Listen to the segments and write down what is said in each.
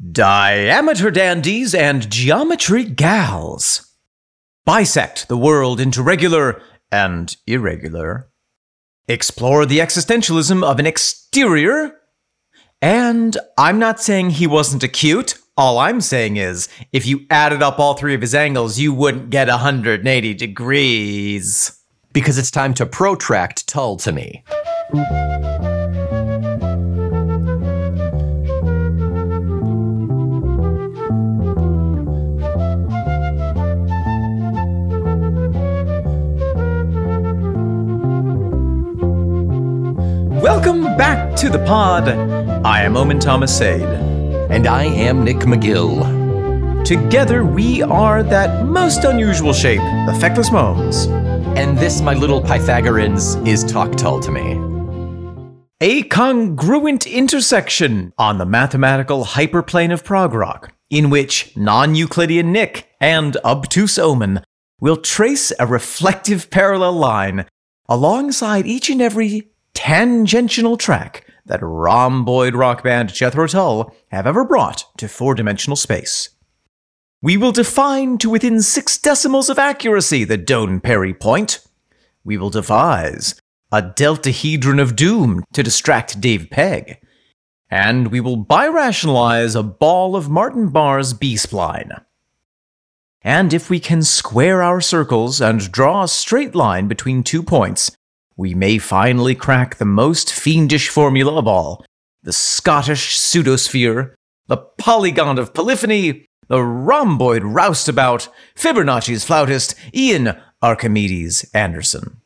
Diameter dandies and geometry gals. Bisect the world into regular and irregular. Explore the existentialism of an exterior. And I'm not saying he wasn't acute. All I'm saying is, if you added up all three of his angles, you wouldn't get 180 degrees. Because it's time to protract Tull to me. Welcome back to the pod. I am Omen Thomas Sade. And I am Nick McGill. Together, we are that most unusual shape, the feckless moans. And this, my little Pythagoreans, is Talk Tull to me. A congruent intersection on the mathematical hyperplane of prog rock, in which non Euclidean Nick and obtuse Omen will trace a reflective parallel line alongside each and every tangential track that rhomboid rock band Jethro Tull have ever brought to four dimensional space. We will define to within six decimals of accuracy the Doane Perry point. We will devise a deltahedron of doom to distract Dave Pegg. And we will birationalize a ball of Martin Barre's B spline. And if we can square our circles and draw a straight line between two points, we may finally crack the most fiendish formula of all the Scottish pseudosphere, the polygon of polyphony, the rhomboid roustabout, Fibonacci's flautist, Ian Archimedes Anderson.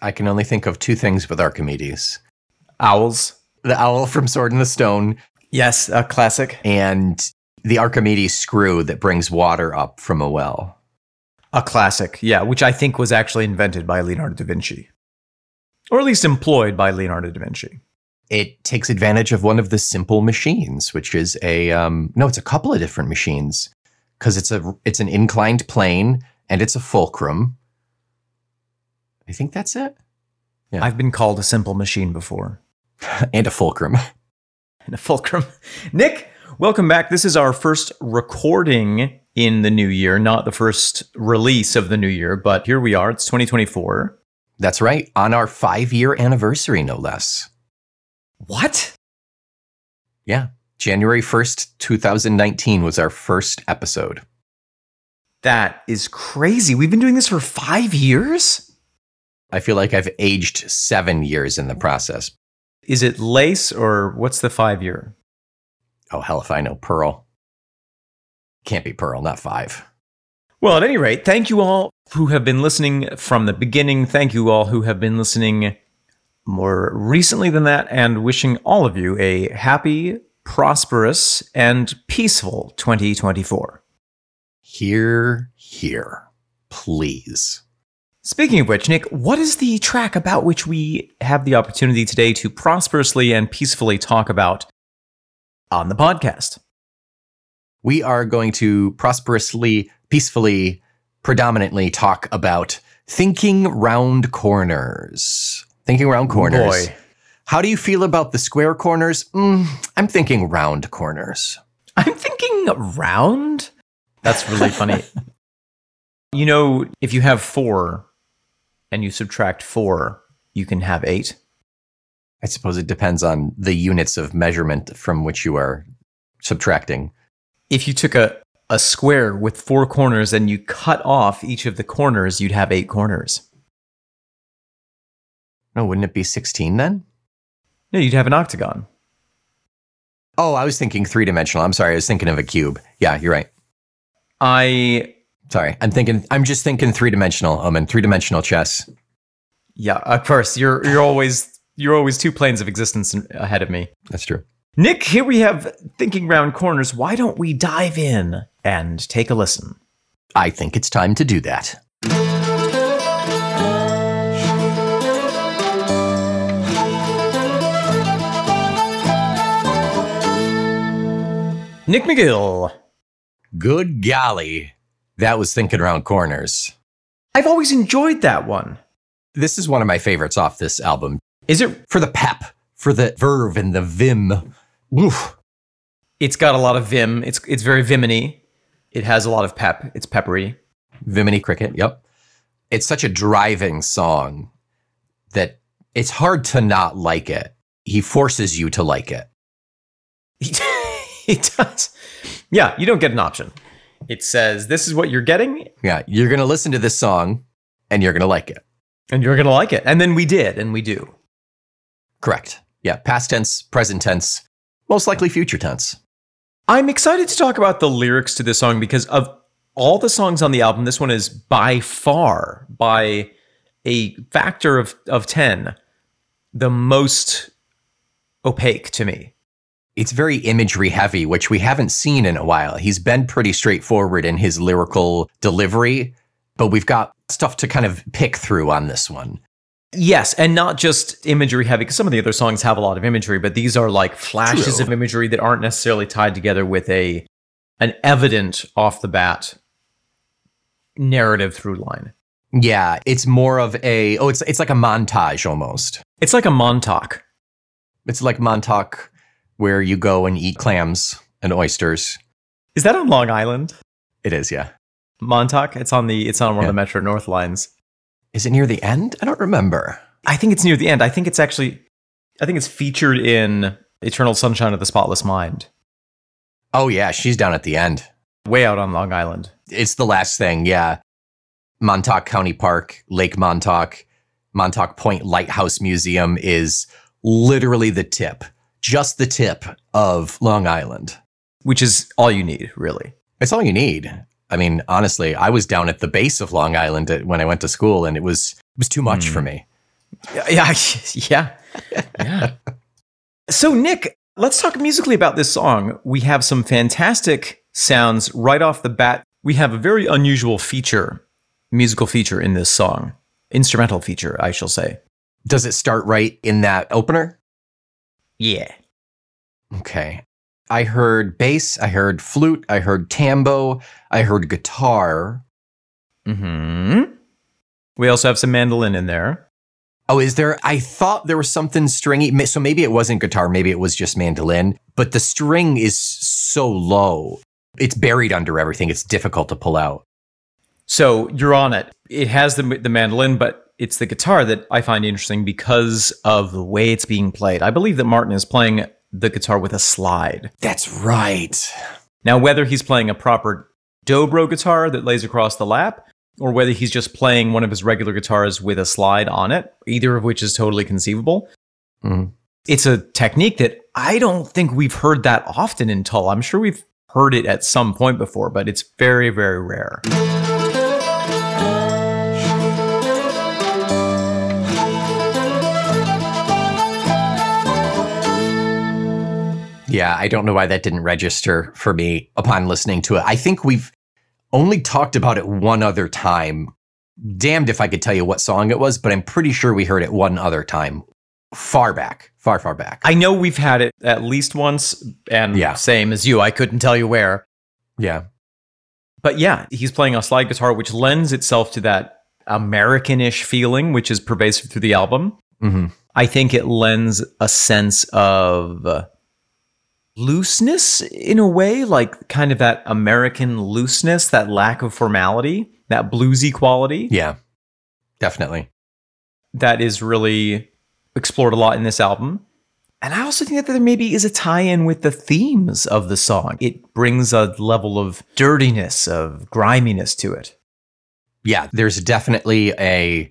I can only think of two things with Archimedes Owls. the owl from Sword in the Stone Yes, a classic. and the Archimedes screw that brings water up from a well. A classic, yeah, which I think was actually invented by Leonardo da Vinci. Or at least employed by Leonardo da Vinci. It takes advantage of one of the simple machines, which is a um, no, it's a couple of different machines because it's a it's an inclined plane and it's a fulcrum. I think that's it, Yeah. I've been called a simple machine before. and a fulcrum. And a fulcrum. Nick, welcome back. This is our first recording in the new year, not the first release of the new year, but here we are. It's 2024. That's right, on our five year anniversary, no less. What? Yeah, January first, two thousand nineteen was our first episode. That is crazy. We've been doing this for five years? I feel like I've aged seven years in the process. Is it lace or what's the five year? Oh hell, if I know Pearl. Can't be Pearl, not five. Well, at any rate, thank you all who have been listening from the beginning. Thank you all who have been listening more recently than that, and wishing all of you a happy, prosperous, and peaceful 2024. Here, here, please. Speaking of which, Nick, what is the track about which we have the opportunity today to prosperously and peacefully talk about on the podcast? We are going to prosperously, peacefully, predominantly talk about thinking round corners. Thinking round corners. Boy. How do you feel about the square corners? Mm, I'm thinking round corners. I'm thinking round. That's really funny. you know, if you have four and you subtract four, you can have eight. I suppose it depends on the units of measurement from which you are subtracting. If you took a, a square with four corners and you cut off each of the corners, you'd have eight corners. No, wouldn't it be 16 then? No, you'd have an octagon. Oh, I was thinking three dimensional. I'm sorry. I was thinking of a cube. Yeah, you're right. I Sorry. I'm thinking, I'm just thinking three dimensional, Omen, three dimensional chess. yeah, of course, you're you're always you're always two planes of existence ahead of me. That's true. Nick, here we have thinking round corners. Why don't we dive in and take a listen? I think it's time to do that. Nick McGill. Good golly. That was thinking Round corners. I've always enjoyed that one. This is one of my favorites off this album. Is it For the pep, for the verve and the vim. Oof. It's got a lot of vim. It's it's very viminy. It has a lot of pep. It's peppery. Viminy Cricket, yep. It's such a driving song that it's hard to not like it. He forces you to like it. He, does. Yeah, you don't get an option. It says this is what you're getting, Yeah, you're going to listen to this song and you're going to like it. and you're gonna like it. And then we did, and we do. Correct. Yeah, past tense, present tense, most likely future tense. I'm excited to talk about the lyrics to this song because of all the songs on the album, this one is by far, by a factor of, of 10, the most opaque to me. It's very imagery heavy, which we haven't seen in a while. He's been pretty straightforward in his lyrical delivery, but we've got stuff to kind of pick through on this one. Yes, and not just imagery heavy, because some of the other songs have a lot of imagery, but these are like flashes True. of imagery that aren't necessarily tied together with a an evident off the bat narrative through line. Yeah, it's more of a oh, it's it's like a montage almost. It's like a montauk. It's like Montauk where you go and eat clams and oysters. Is that on Long Island? It is, yeah. Montauk? It's on the it's on one Yeah. of the Metro North lines. Is it near the end? I don't remember. I think it's near the end. I think it's actually I think it's featured in Eternal Sunshine of the Spotless Mind. Oh yeah, she's down at the end. Way out on Long Island. It's the last thing, yeah. Montauk County Park, Lake Montauk, Montauk Point Lighthouse Museum is literally the tip, just the tip of Long Island. Which is all you need, really. It's all you need. I mean, honestly, I was down at the base of Long Island at- when I went to school, and it was it was too much for hmm. me. Yeah, yeah, yeah. yeah. so, Nick, let's talk musically about this song. We have some fantastic sounds right off the bat. We have a very unusual feature, musical feature in this song, instrumental feature, I shall say. Does it start right in that opener? Yeah. Okay. I heard bass, I heard flute, I heard tambo, I heard guitar. Hmm. We also have some mandolin in there. Oh, is there? I thought there was something stringy. So maybe it wasn't guitar, maybe it was just mandolin, but the string is so low. It's buried under everything. It's difficult to pull out. So you're on it. It has the the mandolin, but it's the guitar that I find interesting because of the way it's being played. I believe that Martin is playing the guitar with a slide. That's right. Now, whether he's playing a proper dobro guitar that lays across the lap, or whether he's just playing one of his regular guitars with a slide on it, either of which is totally conceivable. Mhm. It's a technique that I don't think we've heard that often in Tull. I'm sure we've heard it at some point before, but it's very, very rare. Yeah, I don't know why that didn't register for me upon listening to it. I think we've only talked about it one other time. Damned if I could tell you what song it was, but I'm pretty sure we heard it one other time. Far back, far, far back. I know we've had it at least once, and Yeah. same as you, I couldn't tell you where. yeah. But yeah, he's playing a slide guitar, which lends itself to that Americanish feeling, which is pervasive through the album. hmm I think it lends a sense of looseness in a way, like kind of that American looseness, that lack of formality, that bluesy quality Yeah, definitely. that is really explored a lot in this album. And I also think that there maybe is a tie in with the themes of the song. It brings a level of dirtiness, of griminess to it. Yeah, there's definitely a.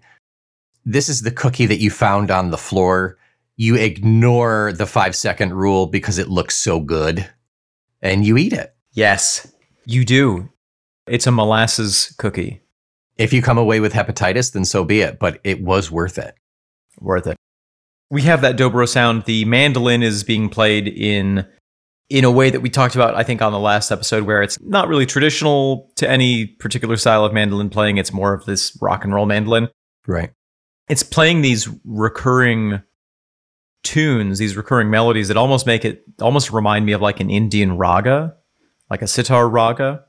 This is the cookie that you found on the floor. You ignore the five second rule because it looks so good and you eat it. Yes, you do. It's a molasses cookie. If you come away with hepatitis, then so be it, but it was worth it. worth it. We have that dobro sound. The mandolin is being played in in a way that we talked about, I think, on the last episode, where it's not really traditional to any particular style of mandolin playing. It's more of this rock and roll mandolin. Right. It's playing these recurring tunes, these recurring melodies that almost make it almost remind me of like an Indian raga, like a sitar raga.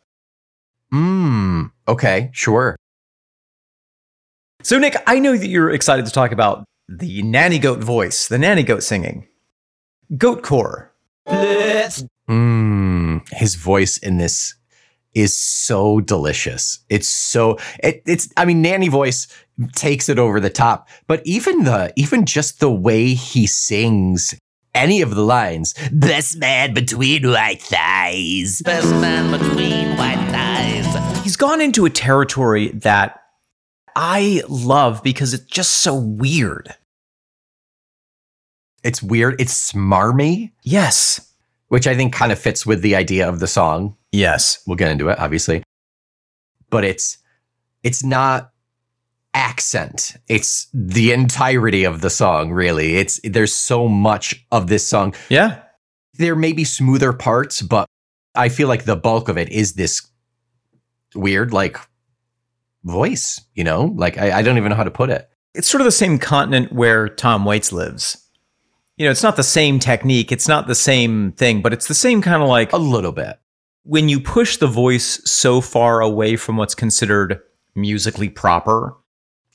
Mmm. Okay, sure. So, Nick, I know that you're excited to talk about the nanny goat voice, the nanny goat singing. Goat core. Let's Mm, his voice in this is so delicious. It's so it, it's I mean Nanny voice takes it over the top, but even the even just the way he sings any of the lines, best man between white thighs. Best man between white thighs. He's gone into a territory that I love because it's just so weird. It's weird, it's smarmy, Yes. Which I think kind of fits with the idea of the song. Yes. We'll get into it, obviously. But it's it's not accent. It's the entirety of the song, really. It's there's so much of this song. Yeah. There may be smoother parts, but I feel like the bulk of it is this weird, like voice, you know? Like I, I don't even know how to put it. It's sort of the same continent where Tom Waits lives. You know, it's not the same technique, it's not the same thing, but it's the same kind of like A little bit. when you push the voice so far away from what's considered musically proper,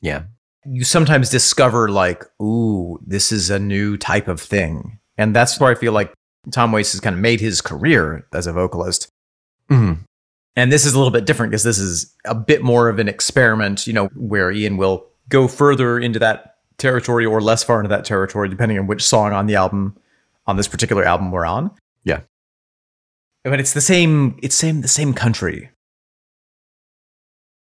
Yeah. you sometimes discover like, ooh, this is a new type of thing. And that's where I feel like Tom Waits has kind of made his career as a vocalist. Mhm. And this is a little bit different because this is a bit more of an experiment, you know, where Ian will go further into that territory or less far into that territory, depending on which song on the album, on this particular album we're on. Yeah. But it's the same, it's same, the same country.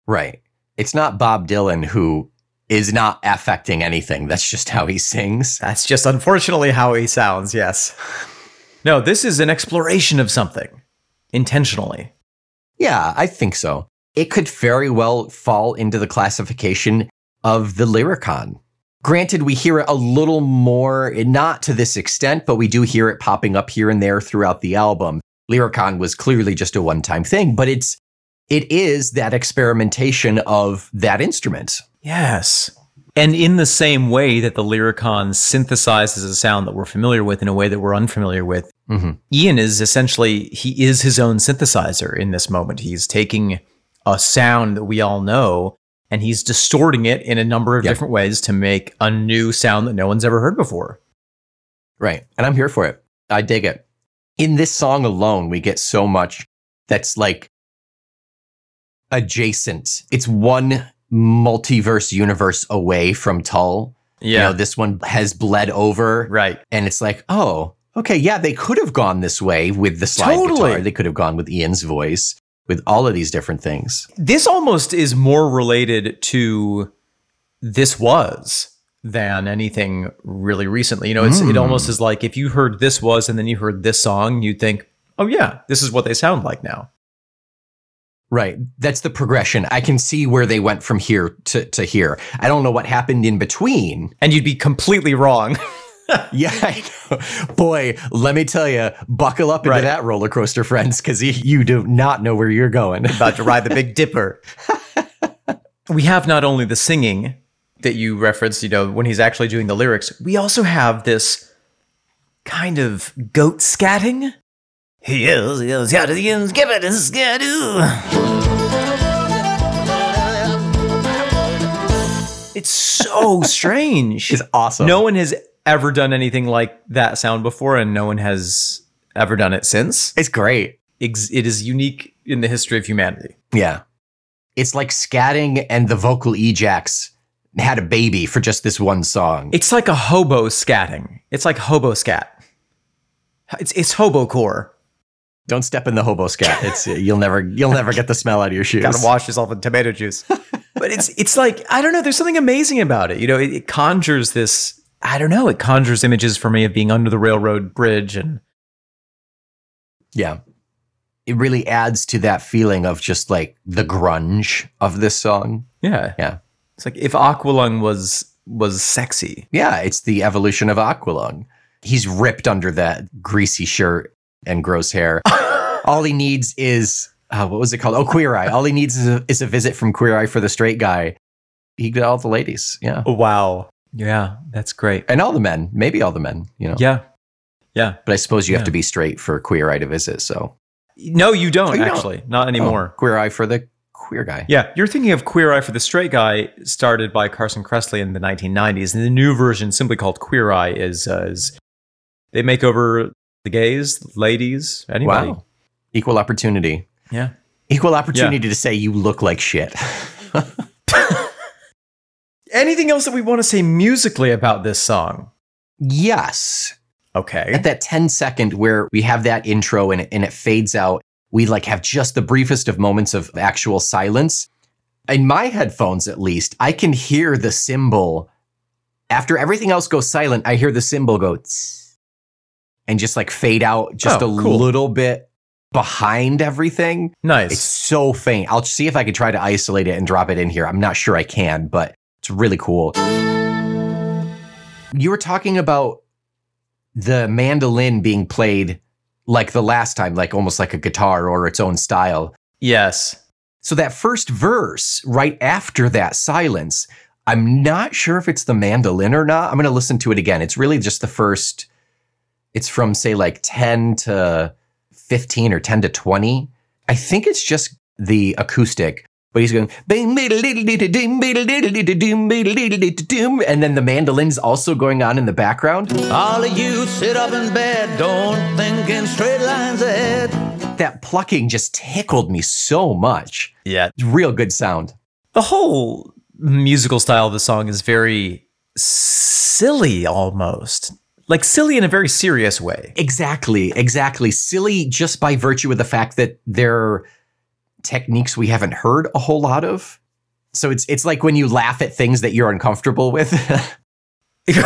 Right. It's not Bob Dylan who is not affecting anything. That's just how he sings. That's just unfortunately how he sounds, yes. No, this is an exploration of something intentionally. Yeah, I think so. It could very well fall into the classification of the Lyricon. Granted, we hear it a little more, not to this extent, but we do hear it popping up here and there throughout the album. Lyricon was clearly just a one-time thing, but it's it is that experimentation of that instrument. Yes. And in the same way that the Lyricon synthesizes a sound that we're familiar with in a way that we're unfamiliar with, Mhm. Ian is essentially, he is his own synthesizer in this moment. He's taking a sound that we all know and he's distorting it in a number of Yep. different ways to make a new sound that no one's ever heard before. Right. And I'm here for it. I dig it. In this song alone, we get so much that's like adjacent. It's one multiverse universe away from Tull. You know, this one has bled over right. and it's like, oh, okay, yeah, they could have gone this way with the slide Totally. guitar. They could have gone with Ian's voice, with all of these different things. This almost is more related to this was than anything really recently. You know, it's, it Mm. almost is like if you heard this was and then you heard this song, you'd think, oh, yeah, this is what they sound like now. Right. That's the progression. I can see where they went from here to, to here. I don't know what happened in between. And you'd be completely wrong. Yeah, I know. Boy, let me tell you, buckle up into Right. that roller coaster, friends, because you do not know where you're going. about to ride the Big Dipper. we have not only the singing that you referenced, you know, when he's actually doing the lyrics, we also have this kind of goat scatting. He is, he is, yeah, he is, give it a scatoo. It's so strange. It's awesome. No one has ever done anything like that sound before, and no one has ever done it since. it's great. It is unique in the history of humanity. Yeah. It's like scatting and the vocal ejacs had a baby for just this one song. It's like a hobo scatting. It's like hobo scat. It's it's hobo core. Don't step in the hobo scat. It's you'll never you'll never get the smell out of your shoes. Gotta wash yourself in tomato juice. but it's it's like I don't know. There's something amazing about it. You know, it, it conjures this. I don't know. It conjures images for me of being under the railroad bridge and Yeah. It really adds to that feeling of just like the grunge of this song. yeah, Yeah. It's like if Aqualung was was sexy. Yeah, it's the evolution of Aqualung. He's ripped under that greasy shirt and gross hair. All he needs is uh, what was it called? Oh, Queer Eye. All he needs is a, is a visit from Queer Eye for the straight guy. He got all the ladies, yeah, Wow. Yeah, that's great. and all the men, maybe all the men, you know. Yeah. Yeah. But I suppose you Yeah. have to be straight for Queer Eye to visit. So No, you don't Oh, you don't? actually. Not anymore. Oh, Queer Eye for the queer guy. Yeah, you're thinking of Queer Eye for the Straight Guy, started by Carson Kressley in the 1990s, and the new version, simply called Queer Eye, is, uh, is they make over the gays, ladies, anybody. Wow. Equal opportunity. Yeah. Equal opportunity to say you look like shit. Anything else that we want to say musically about this song? yes. Okay. At that 10 second where we have that intro and it, and it fades out, we like have just the briefest of moments of actual silence. In my headphones, at least, I can hear the cymbal. After everything else goes silent, I hear the cymbal go tss, and just like fade out just Oh, a cool. little bit behind everything. nice. It's so faint. I'll see if I can try to isolate it and drop it in here. I'm not sure I can, but it's really cool. You were talking about the mandolin being played like the last time, like almost like a guitar or its own style. yes. So that first verse, right after that silence, I'm not sure if it's the mandolin or not. I'm going to listen to it again. It's really just the first, it's from say like 10 to 15 or 10 to 20. I think it's just the acoustic, but he's going, and then the mandolin's also going on in the background. All of you sit up in bed, don't think in straight lines ahead. That plucking just tickled me so much. Yeah. Real good sound. The whole musical style of the song is very silly almost. Like silly in a very serious way. Exactly, exactly. Silly just by virtue of the fact that they're techniques we haven't heard a whole lot of. So it's it's like when you laugh at things that you're uncomfortable with.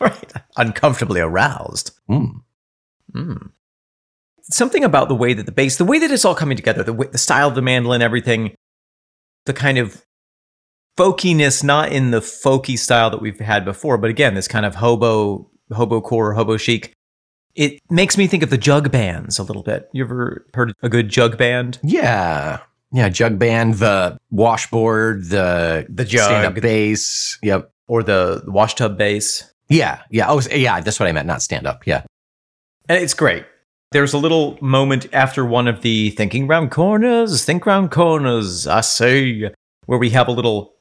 right. Uncomfortably aroused. Mm. Mm. Something about the way that the bass, the way that it's all coming together, the, way, the style of the mandolin, everything, the kind of folkiness, not in the folky style that we've had before, but again, this kind of hobo, hobo core, hobo chic. It makes me think of the jug bands a little bit. You ever heard a good jug band? Yeah. Yeah, jug band, the washboard, the The jug. stand-up bass. Yep. Or the wash tub bass? Yeah, yeah. Oh, yeah, that's what I meant, not stand up. Yeah. And it's great. There's a little moment after one of the thinking round corners, think round corners, I say, where we have a little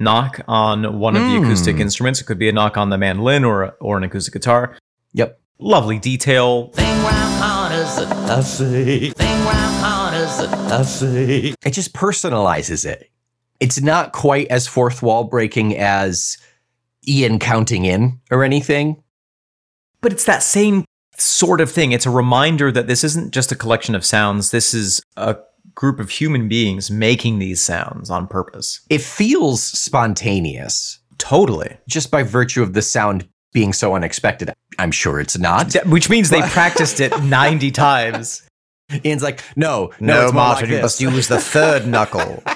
knock on one of the Hmm. acoustic instruments. It could be a knock on the mandolin or, or an acoustic guitar. Yep. Lovely detail. Think round corners, I say. Think round corners, I say. It just personalizes it. It's not quite as fourth wall breaking as Ian counting in or anything. But it's that same sort of thing. It's a reminder that this isn't just a collection of sounds, this is a group of human beings making these sounds on purpose. It feels spontaneous Totally. just by virtue of the sound being so unexpected. I'm sure it's not. Which means they practiced it 90 times. Ian's like, no, no, it's more like you must use the third knuckle.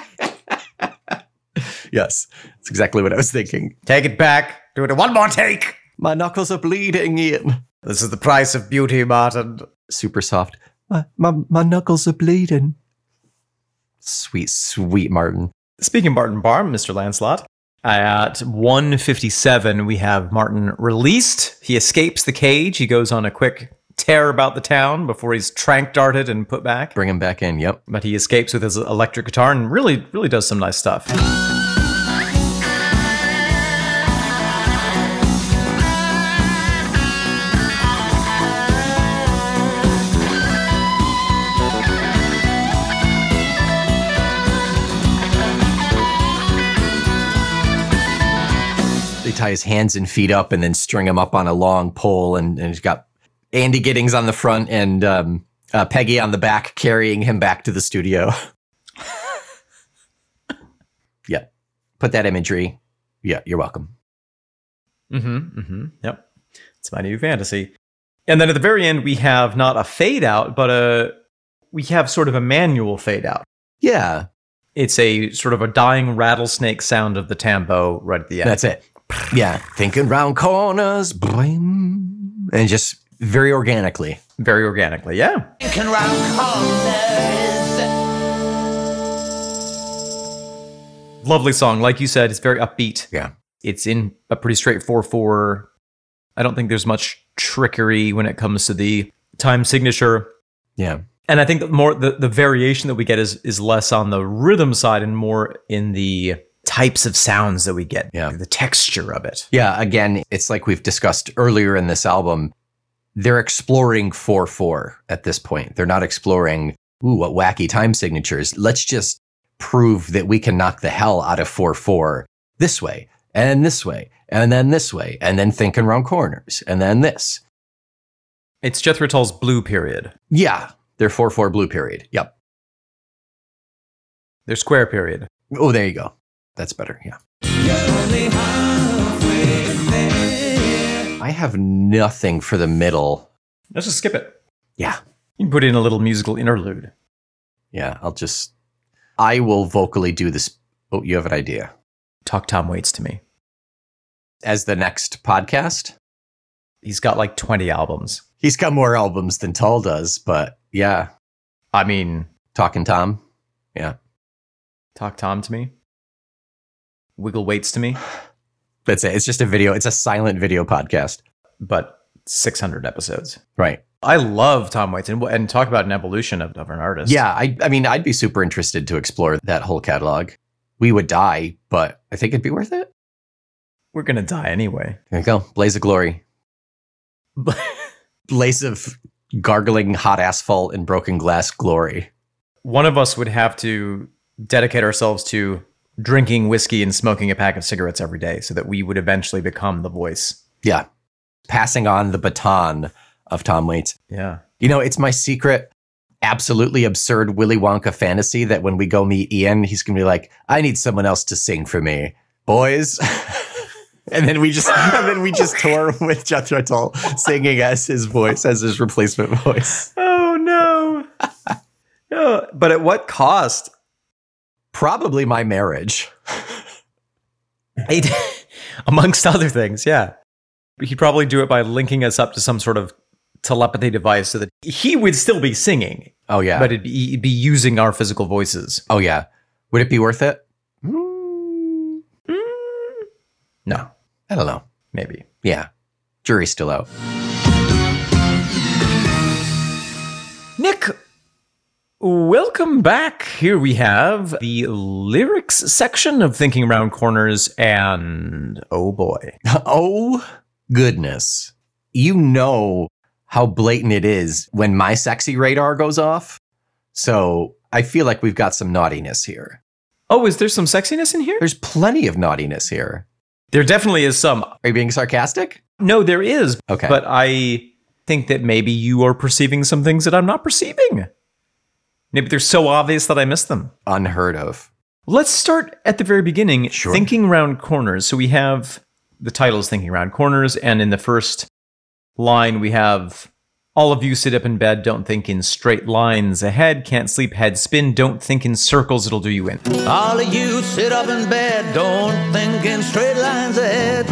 Yes, that's exactly what I was thinking. Take it back. Do it one more take. My knuckles are bleeding, Ian. This is the price of beauty, Martin. Super soft. My, my, my knuckles are bleeding. Sweet, sweet Martin. Speaking of Martin Barre, Mr. Lancelot, at 157, we have Martin released. He escapes the cage. He goes on a quick tear about the town before he's trank darted and put back. Bring him back in. Yep. But he escapes with his electric guitar and really, really does some nice stuff. Tie his hands and feet up and then string him up on a long pole. And, and he's got Andy Giddings on the front and um, uh, Peggy on the back carrying him back to the studio. yeah. Put that imagery. Yeah, you're welcome. Mm-hmm. Mm-hmm. Yep. It's my new fantasy. And then at the very end, we have not a fade out, but a we have sort of a manual fade out. Yeah, It's a sort of a dying rattlesnake sound of the tambo right at the end. that's it. Yeah, thinking round corners, blim, and just very organically. Very organically, yeah. Thinking round corners. Lovely song. Like you said, it's very upbeat. Yeah. It's in a pretty straight 4 4. I don't think there's much trickery when it comes to the time signature. Yeah. And I think that more the, the variation that we get is is less on the rhythm side and more in the types of sounds that we get. Yeah. The texture of it. Yeah, again, it's like we've discussed earlier in this album. they're exploring 4 4 at this point. They're not exploring, ooh, what wacky time signatures. Let's just prove that we can knock the hell out of 4 4 this way and this way and then this way and then thinking around corners and then this. It's Jethro Tull's blue period. Yeah, they're 4 4 blue period. Yep. Their square period. Oh, there you go. That's better. Yeah. I have nothing for the middle. Let's just skip it. Yeah. You can put in a little musical interlude. Yeah. I'll just, I will vocally do this. Oh, you have an idea. Talk Tom Waits to me. As the next podcast, He's got like 20 albums. he's got more albums than Tull does, but yeah. I mean, Talking Tom. Yeah. Talk Tom to me. Wiggle Waits to me, That's it. It's just a video. It's a silent video podcast. but 600 episodes. Right. I love Tom Waits and, and talk about an evolution of, of an artist. Yeah. I, I mean, I'd be super interested to explore that whole catalog. We would die, but I think it'd be worth it. We're going to die anyway. There you go. Blaze of glory. Blaze of gargling hot asphalt and broken glass glory. One of us would have to dedicate ourselves to drinking whiskey and smoking a pack of cigarettes every day so that we would eventually become the voice. Yeah. Passing on the baton of Tom Waits. Yeah. You know, it's my secret, absolutely absurd Willy Wonka fantasy that when we go meet Ian, he's going to be like, I need someone else to sing for me. Boys. and then we just and then we just tour with Jethro Tull singing as his voice, as his replacement voice. Oh, no. no. Oh, but at what cost? Probably my marriage. Amongst other things, yeah. He'd probably do it by linking us up to some sort of telepathy device so that he would still be singing, Oh yeah. but it'd be, it'd be using our physical voices. oh yeah. Would it be worth it? Mm. Mm. No, I don't know. maybe. Yeah. Jury's still out. Welcome back. Here we have the lyrics section of Thinking Around Corners, and oh boy. Oh goodness. You know how blatant it is when my sexy radar goes off. So I feel like we've got some naughtiness here. Oh, is there some sexiness in here? There's plenty of naughtiness here. There definitely is some. Are you being sarcastic? No, there is. Okay. But I think that maybe you are perceiving some things that I'm not perceiving. Maybe they're so obvious that I miss them. Unheard of. Let's start at the very beginning, Sure. thinking around corners. So we have the title is Thinking Around Corners, and in the first line, we have all of you sit up in bed, don't think in straight lines ahead, can't sleep, head spin, don't think in circles, it'll do you in. All of you sit up in bed, don't think in straight lines ahead.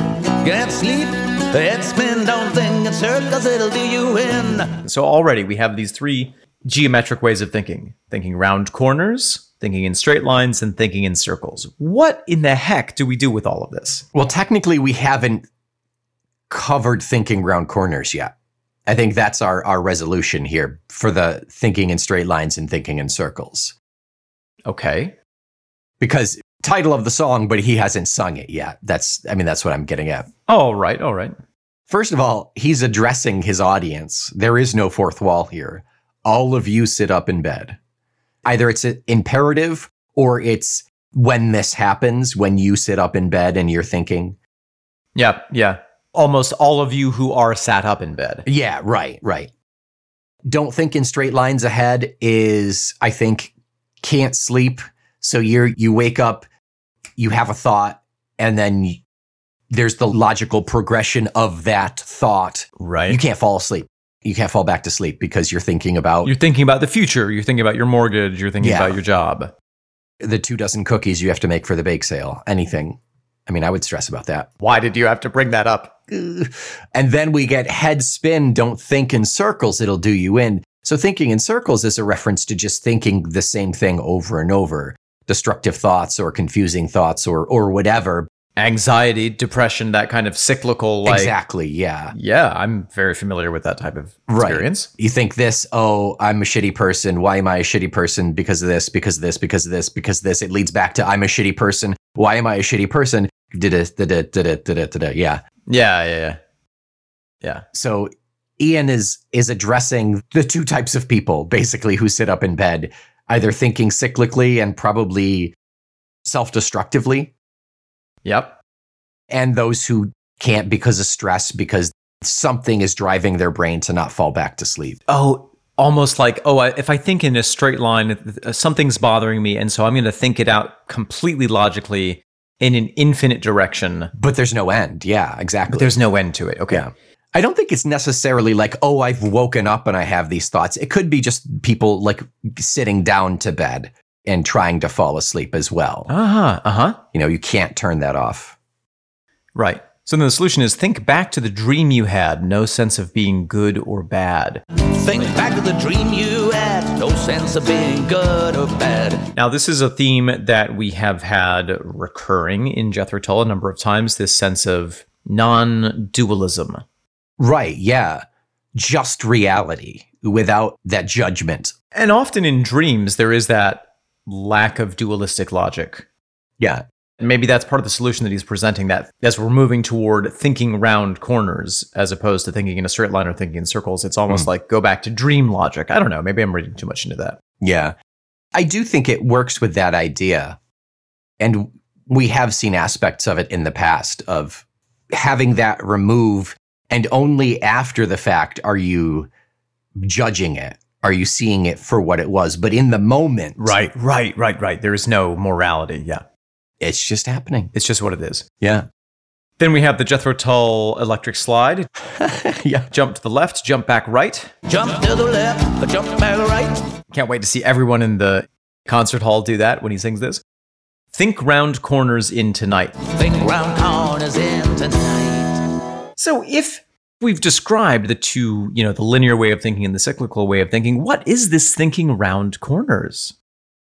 Can't sleep, head spin, don't think in circles, it'll do you in. So already we have these three geometric ways of thinking thinking round corners, thinking in straight lines, and thinking in circles. What in the heck do we do with all of this? Well, technically, we haven't covered thinking round corners yet. I think that's our, our resolution here for the thinking in straight lines and thinking in circles. Okay. Because title of the song, but he hasn't sung it yet. That's, I mean, that's what I'm getting at. All right, all right. First of all, he's addressing his audience. There is no fourth wall here. All of you sit up in bed. Either it's imperative or it's when this happens, when you sit up in bed and you're thinking, Yeah, yeah. Almost all of you who are sat up in bed. yeah, right, right. Don't think in straight lines ahead is, I think, can't sleep. So you're, you wake up, you have a thought, and then there's the logical progression of that thought. Right. You can't fall asleep. You can't fall back to sleep because you're thinking about You're thinking about the future. You're thinking about your mortgage. You're thinking Yeah. about your job. the two dozen cookies you have to make for the bake sale. Anything. I mean, I would stress about that. Why did you have to bring that up? And then we get head spin, don't think in circles, it'll do you in. So thinking in circles is a reference to just thinking the same thing over and over. Destructive thoughts or confusing thoughts or or whatever. Anxiety, depression, that kind of cyclical like exactly, yeah. Yeah, I'm very familiar with that type of Right. experience. You think this, oh, I'm a shitty person. Why am I a shitty person? Because of this, because of this, because of this, because of this. It leads back to I'm a shitty person. Why am I a shitty person? Did it, did it, did it, did it, did it. Yeah. Yeah, yeah, yeah. Yeah. So Ian is is addressing the two types of people basically who sit up in bed, either thinking cyclically and probably self-destructively, Yep. and those who can't because of stress because something is driving their brain to not fall back to sleep. Oh, almost like, oh, I, if I think in a straight line, uh, something's bothering me. And so I'm going to think it out completely logically in an infinite direction. But there's no end. Yeah, exactly. But there's no end to it. Okay. Yeah. I don't think it's necessarily like, oh, I've woken up and I have these thoughts. It could be just people like sitting down to bed and trying to fall asleep as well. Uh huh. Uh huh. You know, you can't turn that off. Right. So then the solution is think back to the dream you had, no sense of being good or bad. Think back to the dream you had, no sense of being good or bad. Now, this is a theme that we have had recurring in Jethro Tull a number of times this sense of non dualism. Right. Yeah. Just reality without that judgment. And often in dreams, there is that lack of dualistic logic. Yeah. And maybe that's part of the solution that he's presenting that as we're moving toward thinking round corners as opposed to thinking in a straight line or thinking in circles, it's almost hmm. like go back to dream logic. I don't know. Maybe I'm reading too much into that. Yeah. I do think it works with that idea. And we have seen aspects of it in the past of having that remove and only after the fact are you judging it. Are you seeing it for what it was? But in the moment, Right, right, right, right. There is no morality. Yeah. it's just happening. It's just what it is. Yeah. Then we have the Jethro Tull electric slide. yeah. Jump to the left, jump back right. Jump to the left, jump back right. Can't wait to see everyone in the concert hall do that when he sings this. Think round corners in tonight. Think round corners in tonight. So if we've described the two, you know, the linear way of thinking and the cyclical way of thinking, what is this thinking around corners?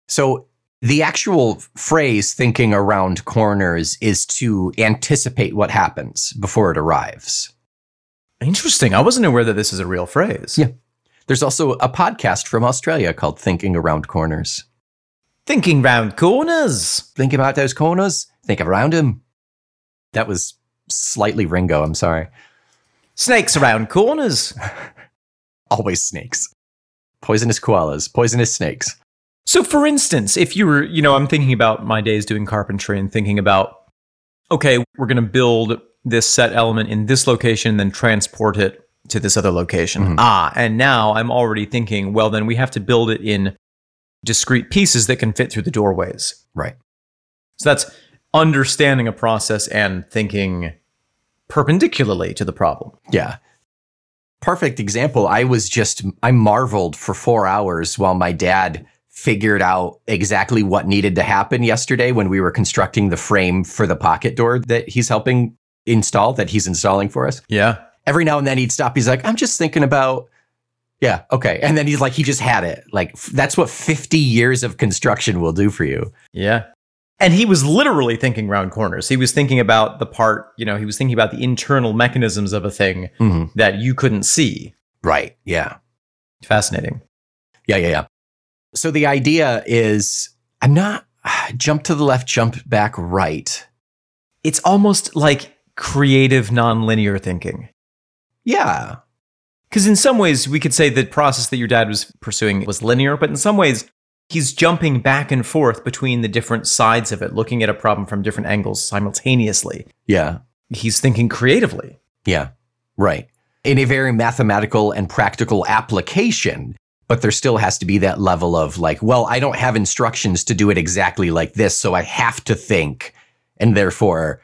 So the actual phrase thinking around corners is to anticipate what happens before it arrives. Interesting. I wasn't aware that this is a real phrase. Yeah. There's also a podcast from Australia called Thinking Around Corners. Thinking round corners. Think about those corners, think around them. That was slightly Ringo, I'm sorry. Snakes around corners. Always snakes. Poisonous koalas, poisonous snakes. So, for instance, if you were, you know, I'm thinking about my days doing carpentry and thinking about, okay, we're going to build this set element in this location, and then transport it to this other location. Mhm. Ah, and now I'm already thinking, well, then we have to build it in discrete pieces that can fit through the doorways. Right. So that's understanding a process and thinking perpendicularly to the problem. Yeah. Perfect example. I was just, I marveled for four hours while my dad figured out exactly what needed to happen yesterday when we were constructing the frame for the pocket door that he's helping install, that he's installing for us. Yeah. Every now and then he'd stop. He's like, I'm just thinking about, yeah, okay. And then he's like, he just had it. Like, f- that's what 50 years of construction will do for you. Yeah. And he was literally thinking round corners. He was thinking about the part, you know, he was thinking about the internal mechanisms of a thing Mhm. that you couldn't see. Right. Yeah. Fascinating. Yeah, yeah, yeah. So the idea is I'm not jump to the left, jump back right. It's almost like creative nonlinear thinking. Yeah. Because in some ways, we could say the process that your dad was pursuing was linear, but in some ways, he's jumping back and forth between the different sides of it, looking at a problem from different angles simultaneously. Yeah. He's thinking creatively. Yeah. Right. In a very mathematical and practical application, but there still has to be that level of like, well, I don't have instructions to do it exactly like this, so I have to think. And therefore,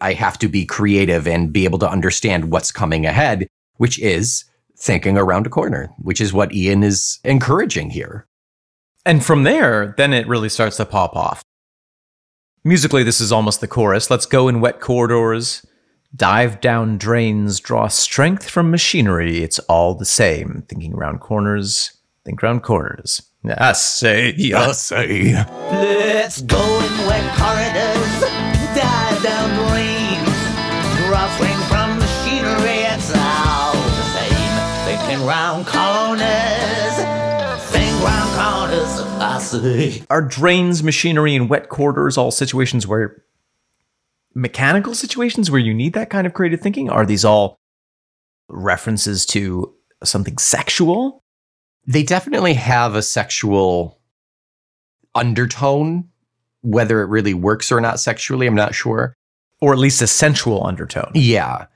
I have to be creative and be able to understand what's coming ahead, which is thinking around a corner, which is what Ian is encouraging here. And from there, then it really starts to pop off. Musically, this is almost the chorus. Let's go in wet corridors, dive down drains, draw strength from machinery. It's all the same. Thinking around corners, think around corners. I say, yes. say. Let's go in wet Are drains, machinery, and wet quarters, all situations where mechanical situations where you need that kind of creative thinking? Are these all references to something sexual. They definitely have a sexual undertone. Whether it really works or not sexually, I'm not sure. Or at least a sensual undertone. Yeah.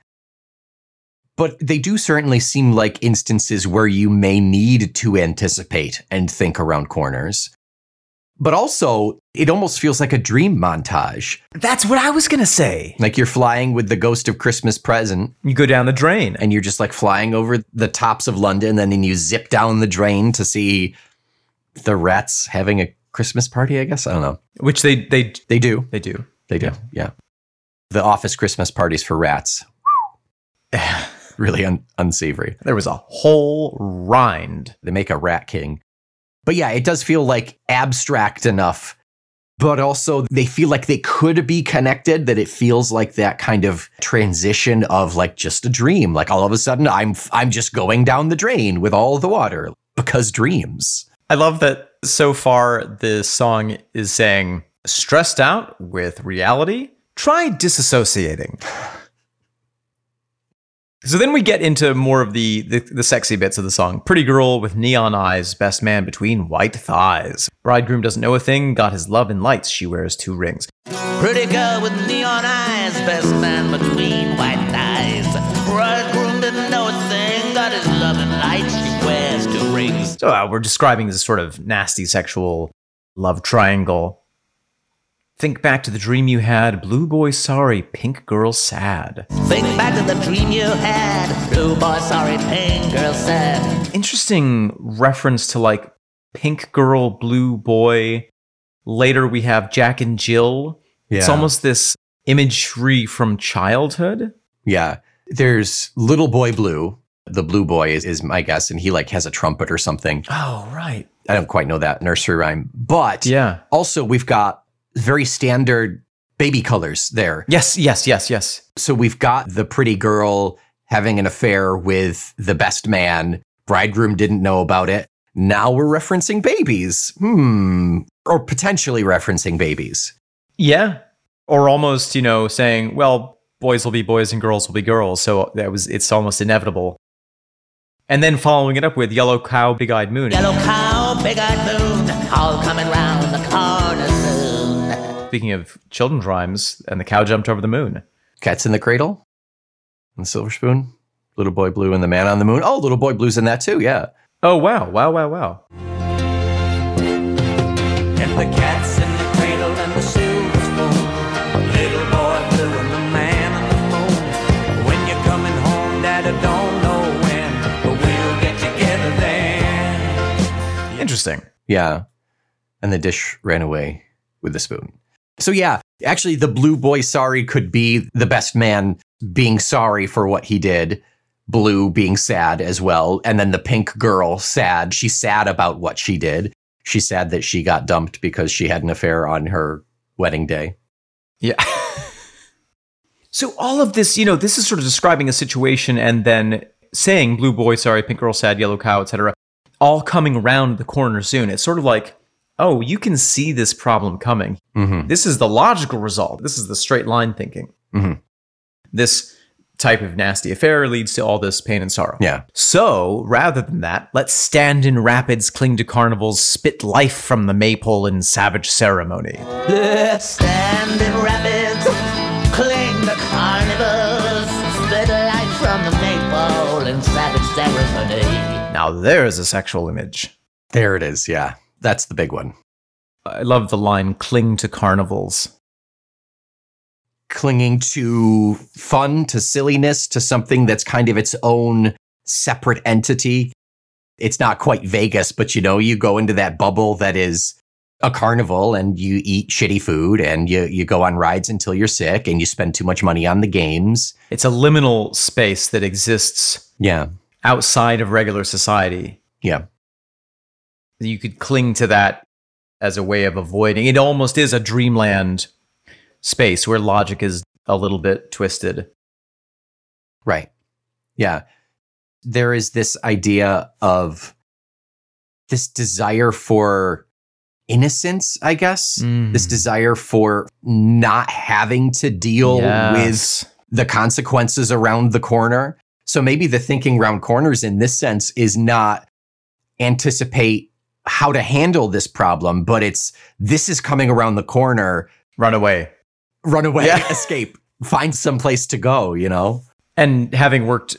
But they do certainly seem like instances where you may need to anticipate and think around corners. But also, it almost feels like a dream montage. That's what I was going to say. Like you're flying with the ghost of Christmas present You go down the drain. and you're just like flying over the tops of London, and then you zip down the drain to see the rats having a Christmas party, I guess. I don't know. Which they they They do. they do. They do. Yeah. The office Christmas parties for rats. really un- unsavory. There was a whole rind. They make a rat king. But yeah, it does feel like abstract enough, but also they feel like they could be connected, that it feels like that kind of transition of like just a dream. Like all of a sudden I'm I'm just going down the drain with all the water because dreams. I love that so far the song is saying stressed out with reality, try disassociating. So then we get into more of the, the the sexy bits of the song. Pretty girl with neon eyes, best man between white thighs. Bridegroom doesn't know a thing, got his love in lights, she wears two rings. Pretty girl with neon eyes, best man between white thighs. Bridegroom didn't know a thing, got his love in lights, she wears two rings. So uh, we're describing this sort of nasty sexual love triangle. Think back to the dream you had, blue boy sorry, pink girl sad. Think back to the dream you had, blue boy sorry, pink girl sad. interesting reference to like pink girl, blue boy. Later we have Jack and Jill. Yeah. It's almost this imagery from childhood. Yeah. There's little boy blue. The blue boy is, is my guess, and he like has a trumpet or something. Oh, right. I don't quite know that nursery rhyme. But Yeah. also we've got very standard baby colors there. Yes, yes, yes, yes. So we've got the pretty girl having an affair with the best man. Bridegroom didn't know about it. Now we're referencing babies. Hmm. Or potentially referencing babies. Yeah. Or almost, you know, saying, well, boys will be boys and girls will be girls. So that was it's almost inevitable. And then following it up with Yellow Cow, Big Eyed Moon. Yellow cow, big eyed moon, all coming round the corner soon. Speaking of children's rhymes, and the cow jumped over the moon. Cats in the Cradle and the Silver Spoon. Little Boy Blue and the Man on the Moon. Oh, Little Boy Blue's in that too. Yeah. Oh, wow. Wow, wow, wow. And the cats in the cradle and the silver spoon. Little boy blue and the man on the moon. When you're coming home, Daddy don't know when, but we'll get together then. Interesting. Yeah. And the dish ran away with the spoon. So, yeah, actually, the blue boy sorry could be the best man being sorry for what he did, blue being sad as well. And then the pink girl sad. She's sad about what she did. She's sad that she got dumped because she had an affair on her wedding day. Yeah. so all of this, you know, this is sort of describing a situation and then saying blue boy, sorry, pink girl, sad, yellow cow, etc. All coming around the corner soon. It's sort of like, oh, you can see this problem coming. Mm-hmm. This is the logical result. This is the straight line thinking. Mhm. This type of nasty affair leads to all this pain and sorrow. Yeah. So, rather than that, let's stand in rapids, cling to carnivals, spit life from the maypole in savage ceremony. Let's stand in rapids, cling the carnivals, split light from the maypole in savage ceremony. Now, there's a sexual image. There it is. Yeah. That's the big one. I love the line cling to carnivals. clinging to fun, to silliness, to something that's kind of its own separate entity. It's not quite Vegas, but you know, you go into that bubble that is a carnival and you eat shitty food and you, you go on rides until you're sick and you spend too much money on the games. It's a liminal space that exists Yeah. outside of regular society. Yeah. You could cling to that as a way of avoiding. It almost is a dreamland space where logic is a little bit twisted. Right. Yeah. There is this idea of this desire for innocence, I guess. Mm. This desire for not having to deal with the consequences around the corner. So maybe the thinking round corners in this sense is not anticipate how to handle this problem, but it's this is coming around the corner, Run away. run away, Yeah. escape, find some place to go, you know? And having worked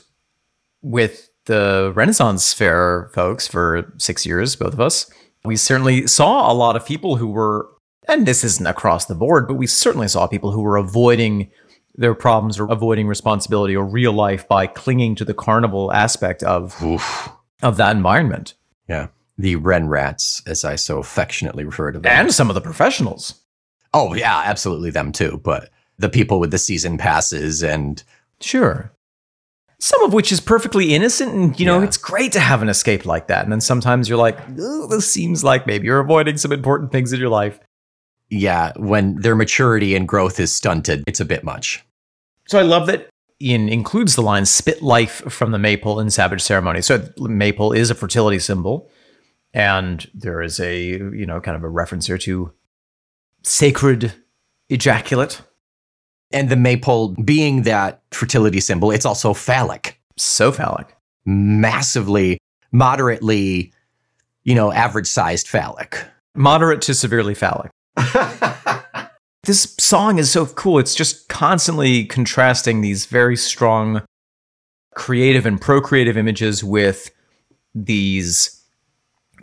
with the Renaissance Fair folks for six years, both of us, we certainly saw a lot of people who were, and this isn't across the board, but we certainly saw people who were avoiding their problems or avoiding responsibility or real life by clinging to the carnival aspect of Oof. of that environment. Yeah. The Ren Rats, as I so affectionately refer to them. And some of the professionals. oh, yeah, absolutely them too. But the people with the season passes and Sure. Some of which is perfectly innocent, and you know, Yeah. it's great to have an escape like that. And then sometimes you're like, "Ugh, this seems like maybe you're avoiding some important things in your life. yeah, when their maturity and growth is stunted, it's a bit much. So I love that Ian includes the line spit life from the maypole in Savage Ceremony. So maypole is a fertility symbol. And there is a, you know, kind of a reference here to sacred ejaculate. And the maypole being that fertility symbol, it's also phallic, So phallic. massively, moderately, you know, average sized phallic. Moderate to severely phallic. this song is so cool. It's just constantly contrasting these very strong creative and procreative images with these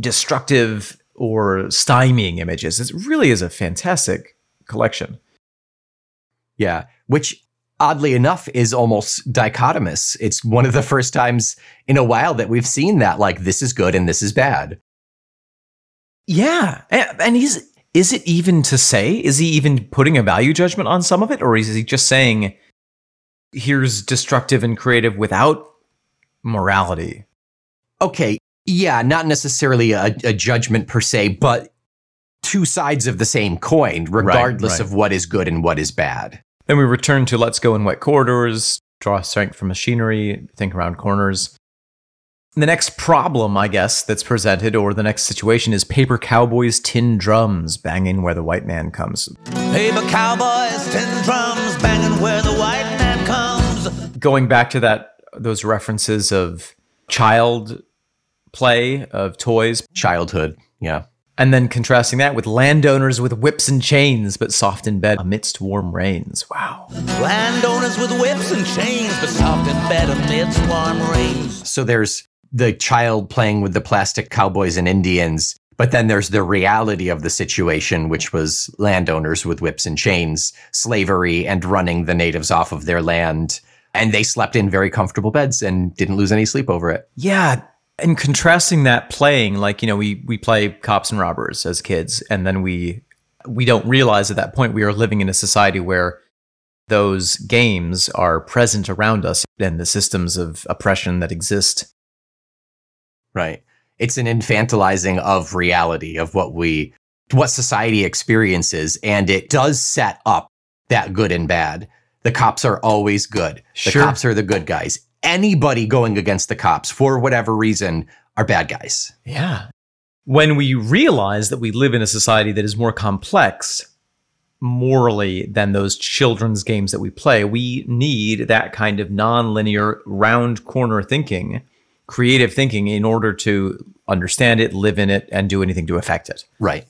destructive or stymieing images. It really is a fantastic collection. Yeah, which oddly enough is almost dichotomous. It's one of the first times in a while that we've seen that, like, this is good and this is bad. Yeah. And, and he's is it even to say? Is he even putting a value judgment on some of it? Or is he just saying here's destructive and creative without morality? Okay, yeah, not necessarily a, a judgment per se, but two sides of the same coin, regardless right. of what is good and what is bad. Then we return to let's go in wet corridors, draw strength from machinery, think around corners. The next problem, I guess, that's presented, or the next situation, is paper cowboys, tin drums banging where the white man comes. Paper cowboys, tin drums, banging where the white man comes. Going back to that, those references of child play, of toys, Childhood, yeah. and then contrasting that with landowners with whips and chains, but soft in bed amidst warm rains. Wow. Landowners with whips and chains, but soft in bed amidst warm rains. So there's the child playing with the plastic cowboys and Indians, but then there's the reality of the situation, which was landowners with whips and chains, slavery, and running the natives off of their land. And they slept in very comfortable beds and didn't lose any sleep over it. Yeah. And contrasting that playing, like, you know, we we play cops and robbers as kids, and then we we don't realize at that point we are living in a society where those games are present around us and the systems of oppression that exist. Right. It's an infantilizing of reality, of what we, what society experiences. And it does set up that good and bad. The cops are always good. The Sure. cops are the good guys. Anybody going against the cops for whatever reason are bad guys. Yeah. When we realize that we live in a society that is more complex morally than those children's games that we play, we need that kind of non-linear round corner thinking, creative thinking in order to understand it, live in it, and do anything to affect it. Right.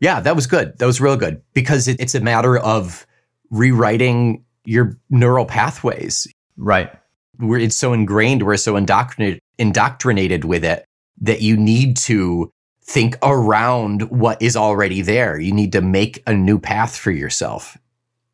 Yeah, that was good. That was real good because it, it's a matter of rewriting your neural pathways. Right. We're, it's so ingrained, we're so indoctrinated, indoctrinated with it that you need to think around what is already there. You need to make a new path for yourself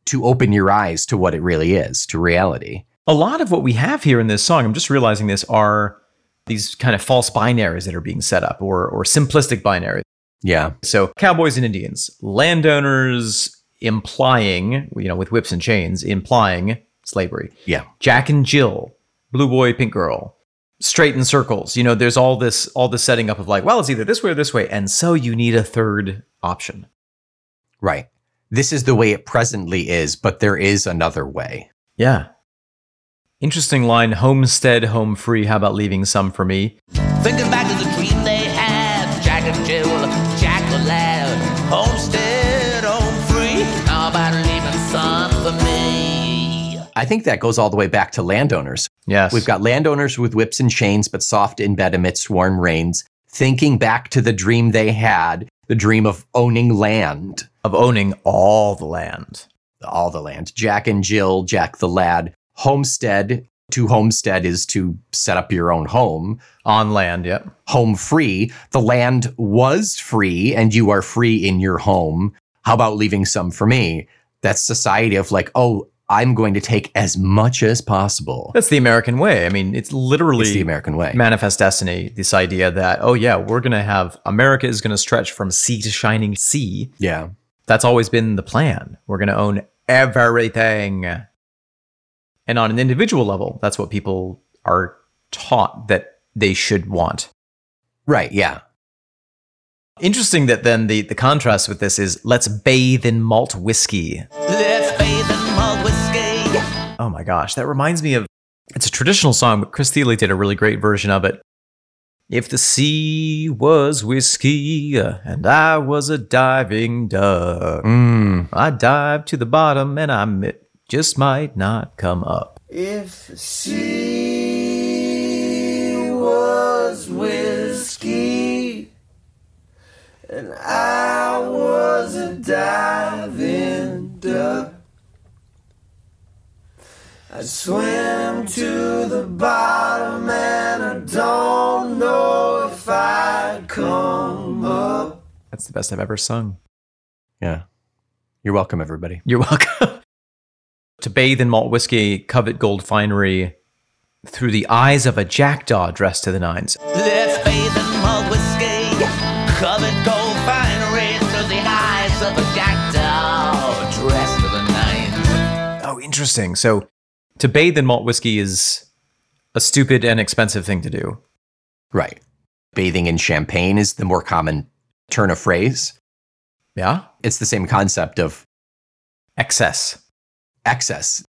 to open your eyes to what it really is, to reality. A lot of what we have here in this song, I'm just realizing this, are these kind of false binaries that are being set up or, or simplistic binaries. Yeah. So cowboys and Indians, landowners implying, you know, with whips and chains, implying slavery. Yeah. Jack and Jill, blue boy, pink girl, straight in circles. You know, there's all this all this setting up of like, well, it's either this way or this way, and so you need a third option. Right. This is the way it presently is, but there is another way. Yeah. Interesting line, homestead, home free. How about leaving some for me? Thinking back to the dream they had, Jack and Jill, I think that goes all the way back to landowners. Yes. We've got landowners with whips and chains, but soft in bed amidst warm rains, thinking back to the dream they had, the dream of owning land, of owning all the land. all the land. Jack and Jill, Jack the lad, homestead. To homestead is to set up your own home. On land, yep. Home free. The land was free and you are free in your home. How about leaving some for me? That's society of like, oh, I'm going to take as much as possible. That's the American way. I mean, it's literally It's the American way. manifest destiny. This idea that, oh, yeah, we're going to have America is going to stretch from sea to shining sea. Yeah. That's always been the plan. We're going to own everything. And on an individual level, that's what people are taught that they should want. Right. Yeah. Interesting that then the, the contrast with this is let's bathe in malt whiskey. Let's bathe in malt whiskey. Oh my gosh, that reminds me of it's a traditional song, but Chris Thile did a really great version of it. If the sea was whiskey uh, and I was a diving duck, Mm. I dive to the bottom and I mi- just might not come up. If the sea was whiskey and I was a diving I'd swim to the bottom and I don't know if I'd come up. That's the best I've ever sung. Yeah. You're welcome, everybody. You're welcome. to bathe in malt whiskey, covet gold finery through the eyes of a jackdaw dressed to the nines. Let's bathe in malt whiskey. Covered gold finery through the eyes of a jackdaw dressed to the nines. Oh, interesting. So to bathe in malt whiskey is a stupid and expensive thing to do. Right. Bathing in champagne is the more common turn of phrase. Yeah? It's the same concept of Excess. excess.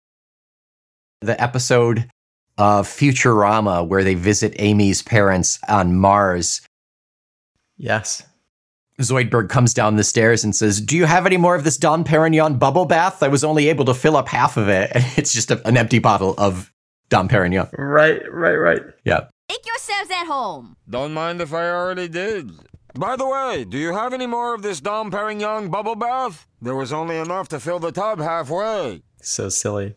The episode of Futurama where they visit Amy's parents on Mars, Yes. Zoidberg comes down the stairs and says, Do you have any more of this Dom Perignon bubble bath? I was only able to fill up half of it. And it's just a, an empty bottle of Dom Perignon. Right, right, right. Yeah. Make yourselves at home. Don't mind if I already did. By the way, do you have any more of this Dom Perignon bubble bath? There was only enough to fill the tub halfway. So silly.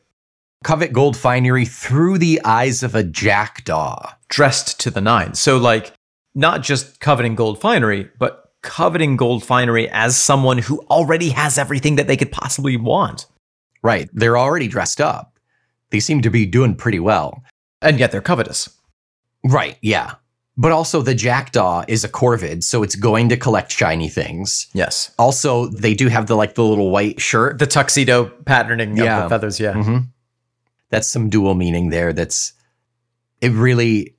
Covet Gold Finery through the eyes of a jackdaw. Dressed to the nines. So, like, not just coveting gold finery, but coveting gold finery as someone who already has everything that they could possibly want. Right. They're already dressed up. They seem to be doing pretty well. And yet they're covetous. Right. Yeah. But also, the jackdaw is a corvid, so it's going to collect shiny things. Yes. Also, they do have the like the little white shirt. The tuxedo patterning of Yeah. the feathers, yeah. hmm That's some dual meaning there. That's it. Really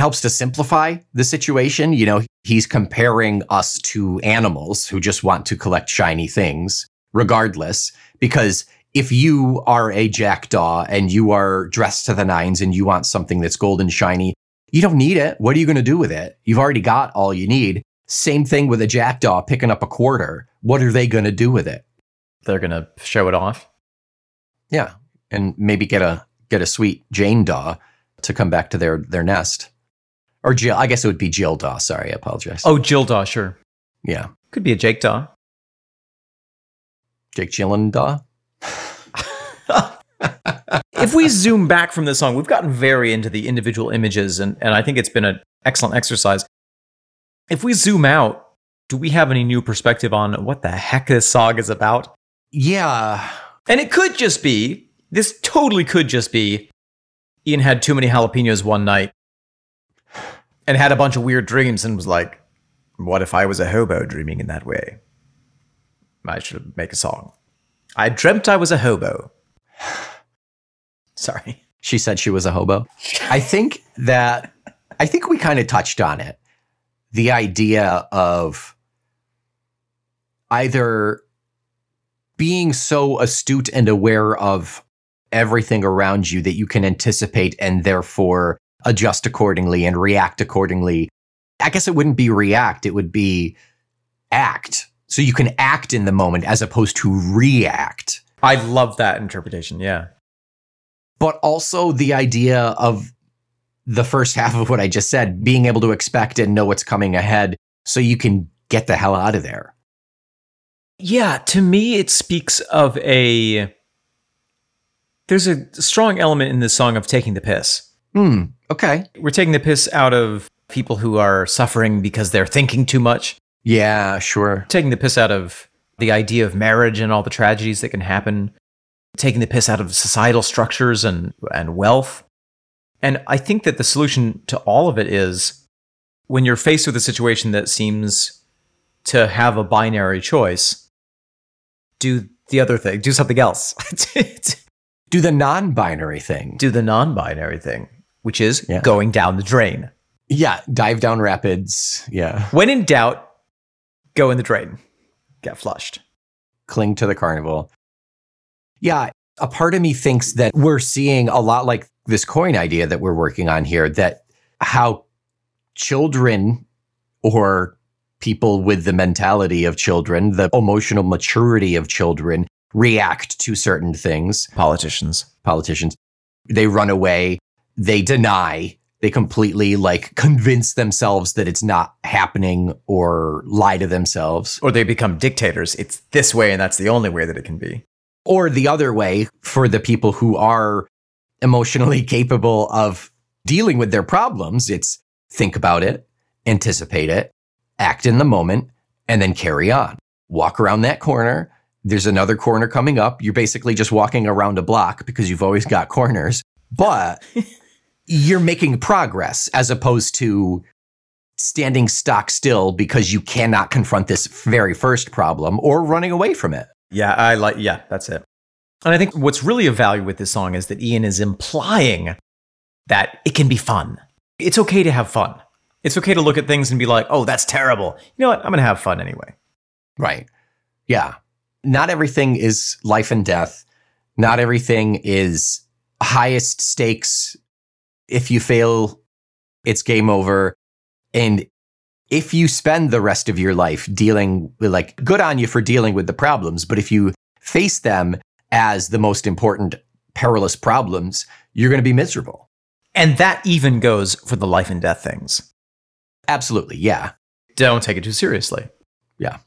helps to simplify the situation. You know, he's comparing us to animals who just want to collect shiny things, regardless. Because if you are a jackdaw and you are dressed to the nines and you want something that's gold and shiny, you don't need it. What are you going to do with it? You've already got all you need. Same thing with a jackdaw picking up a quarter. What are they going to do with it? They're going to show it off. Yeah, and maybe get a get a sweet Jane Daw to come back to their their nest, or Jill. I guess it would be Jill Daw. Sorry, I apologize. Oh, Jill Daw, sure. yeah, Could be a Jake Daw. Jake Gyllen Daw. if we zoom back from this song, we've gotten very into the individual images, and, and I think it's been an excellent exercise. If we zoom out, do we have any new perspective on what the heck this song is about? Yeah, And it could just be, this totally could just be, Ian had too many jalapenos one night and had a bunch of weird dreams and was like, what if I was a hobo dreaming in that way? I should make a song. I dreamt I was a hobo. Sorry. she said she was a hobo. I think that I think we kind of touched on it. The idea of either being so astute and aware of everything around you that you can anticipate and therefore adjust accordingly and react accordingly. I guess it wouldn't be react, it would be act. So you can act in the moment as opposed to react. I love that interpretation. Yeah. but also the idea of the first half of what I just said, being able to expect and know what's coming ahead so you can get the hell out of there. Yeah, to me, it speaks of a. There's a strong element in this song of taking the piss. Hmm. Okay. We're taking the piss out of people who are suffering because they're thinking too much, Yeah, sure. taking the piss out of the idea of marriage and all the tragedies that can happen, taking the piss out of societal structures and, and wealth. And I think that the solution to all of it is when you're faced with a situation that seems to have a binary choice, do the other thing, do something else. Do the non binary thing. do the non binary thing, which is Yeah. going down the drain. yeah, dive down rapids. Yeah. When in doubt, go in the drain, get flushed. Cling to the carnival. Yeah. A part of me thinks that we're seeing a lot like this coin idea that we're working on here that how children or people with the mentality of children, the emotional maturity of children react to certain things. Politicians. Politicians, they run away, they deny, they completely like convince themselves that it's not happening or lie to themselves. Or they become dictators. It's this way, and that's the only way that it can be. Or the other way for the people who are emotionally capable of dealing with their problems, it's think about it, anticipate it, act in the moment, and then carry on. Walk around that corner. There's another corner coming up. You're basically just walking around a block because you've always got corners, but you're making progress as opposed to standing stock still because you cannot confront this very first problem or running away from it. Yeah, I like, yeah, that's it. And I think what's really of value with this song is that Ian is implying that it can be fun. It's okay to have fun. It's okay to look at things and be like, oh, that's terrible. You know what? I'm going to have fun anyway. Right. Yeah. Not everything is life and death. Not everything is highest stakes. If you fail, it's game over. And if you spend the rest of your life dealing with, like, good on you for dealing with the problems, but if you face them as the most important perilous problems, you're going to be miserable. And that even goes for the life and death things. Absolutely. Yeah. Don't take it too seriously. Yeah.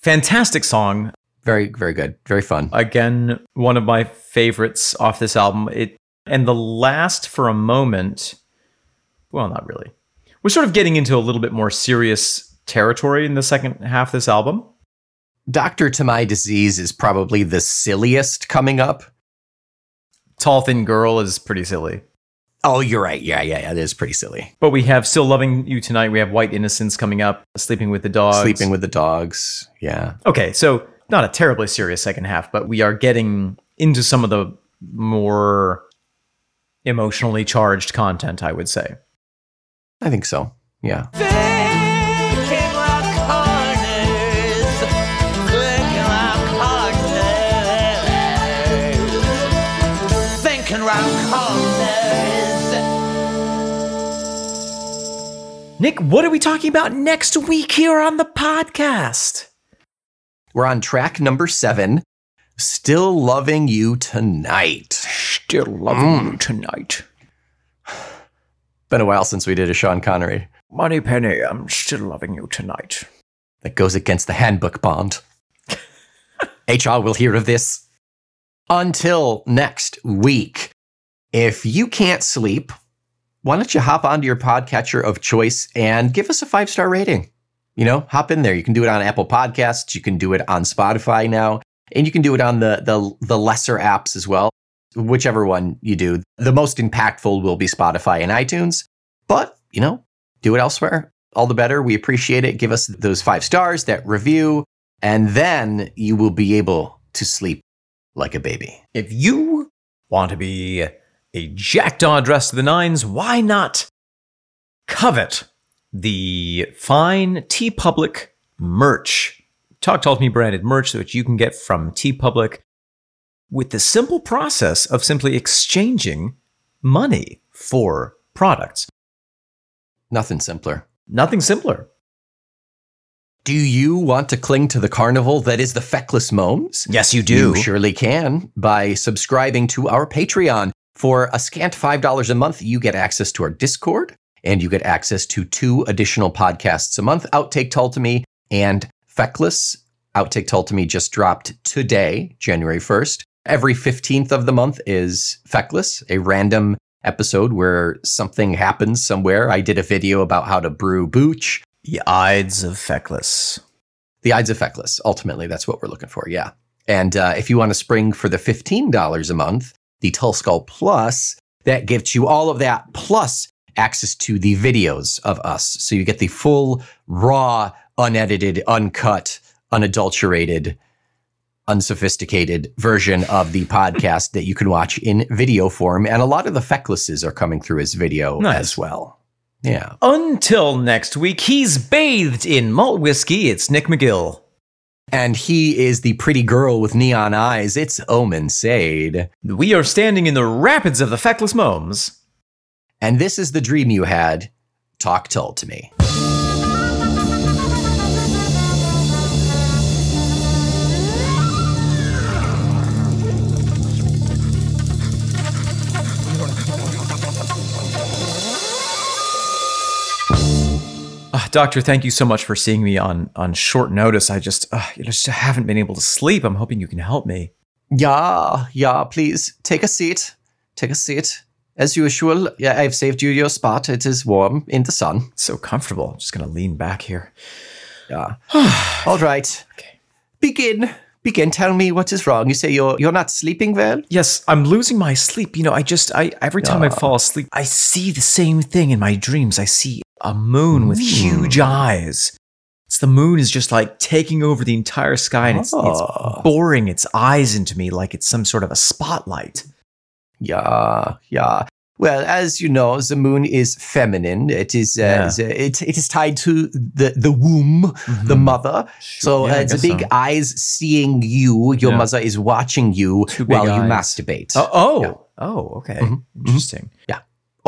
Fantastic song. Very, very good. Very fun. Again, one of my favorites off this album. It and the last for a moment. Well, not really. We're sort of getting into a little bit more serious territory in the second half of this album. Doctor to My Disease is probably the silliest coming up. Tall Thin Girl is pretty silly. Oh, you're right. Yeah, yeah, yeah. It is pretty silly. But we have Still Loving You Tonight. We have White Innocence coming up. Sleeping with the Dogs. Sleeping with the dogs. Yeah. Okay, so not a terribly serious second half, but we are getting into some of the more emotionally charged content, I would say. I think so. Yeah. Thinking like corners, thinking corners, thinking corners. Nick, what are we talking about next week here on the podcast? We're on track number seven. Still loving you tonight. Still loving you mm. tonight. Been a while since we did a Sean Connery. Moneypenny, I'm still loving you tonight. That goes against the handbook bond. HR will hear of this. Until next week, if you can't sleep, why don't you hop onto your podcatcher of choice and give us a five star rating? You know, hop in there. You can do it on Apple Podcasts. You can do it on Spotify now, and you can do it on the the, the lesser apps as well. Whichever one you do, the most impactful will be Spotify and iTunes. But you know, do it elsewhere. All the better. We appreciate it. Give us those five stars, that review, and then you will be able to sleep like a baby. If you want to be a jackdaw dressed to the nines, why not covet the fine TeePublic merch? Talk Tull to Me branded merch that you can get from TeePublic with the simple process of simply exchanging money for products. Nothing simpler. Nothing simpler. Do you want to cling to the carnival that is the feckless momes? Yes, you do. You surely can by subscribing to our Patreon. For a scant $5 a month, you get access to our Discord and you get access to two additional podcasts a month Outtake Tull to Me and Feckless. Outtake Tull to Me just dropped today, January 1st. Every 15th of the month is Feckless, a random episode where something happens somewhere. I did a video about how to brew booch. The Ides of Feckless. The Ides of Feckless. Ultimately, that's what we're looking for. Yeah. And uh, if you want to spring for the $15 a month, the Tullskull Plus, that gives you all of that plus access to the videos of us. So you get the full, raw, unedited, uncut, unadulterated, unsophisticated version of the podcast that you can watch in video form. And a lot of the fecklesses are coming through as video Nice. as well. Yeah. Until next week, he's bathed in malt whiskey. It's Nick McGill. And he is the pretty girl with neon eyes. It's Omen Sade. We are standing in the rapids of the feckless momes. And this is the dream you had. Talk Tull to me. Doctor, thank you so much for seeing me on on short notice. I just, uh, you just haven't been able to sleep. I'm hoping you can help me. Yeah, yeah, please take a seat. Take a seat. As usual, yeah, I've saved you your spot. It is warm in the sun. So comfortable. Just gonna lean back here. Yeah. All right. Okay. Begin. Begin. Tell me what is wrong. You say you're you're not sleeping well? Yes, I'm losing my sleep. You know, I just, I every time I fall asleep, I see the same thing in my dreams. I see a moon with huge eyes. It's the moon is just like taking over the entire sky, and it's, it's boring its eyes into me like it's some sort of a spotlight. Yeah, yeah. Well, as you know, the moon is feminine. It is uh, Yeah. the- it, it is tied to the the womb, the mother. So Yeah, I uh, the guess big so. eyes seeing you, your Yeah. mother is watching you Two big while you eyes. masturbate. Oh, oh, Yeah. oh, okay, Mhm, interesting.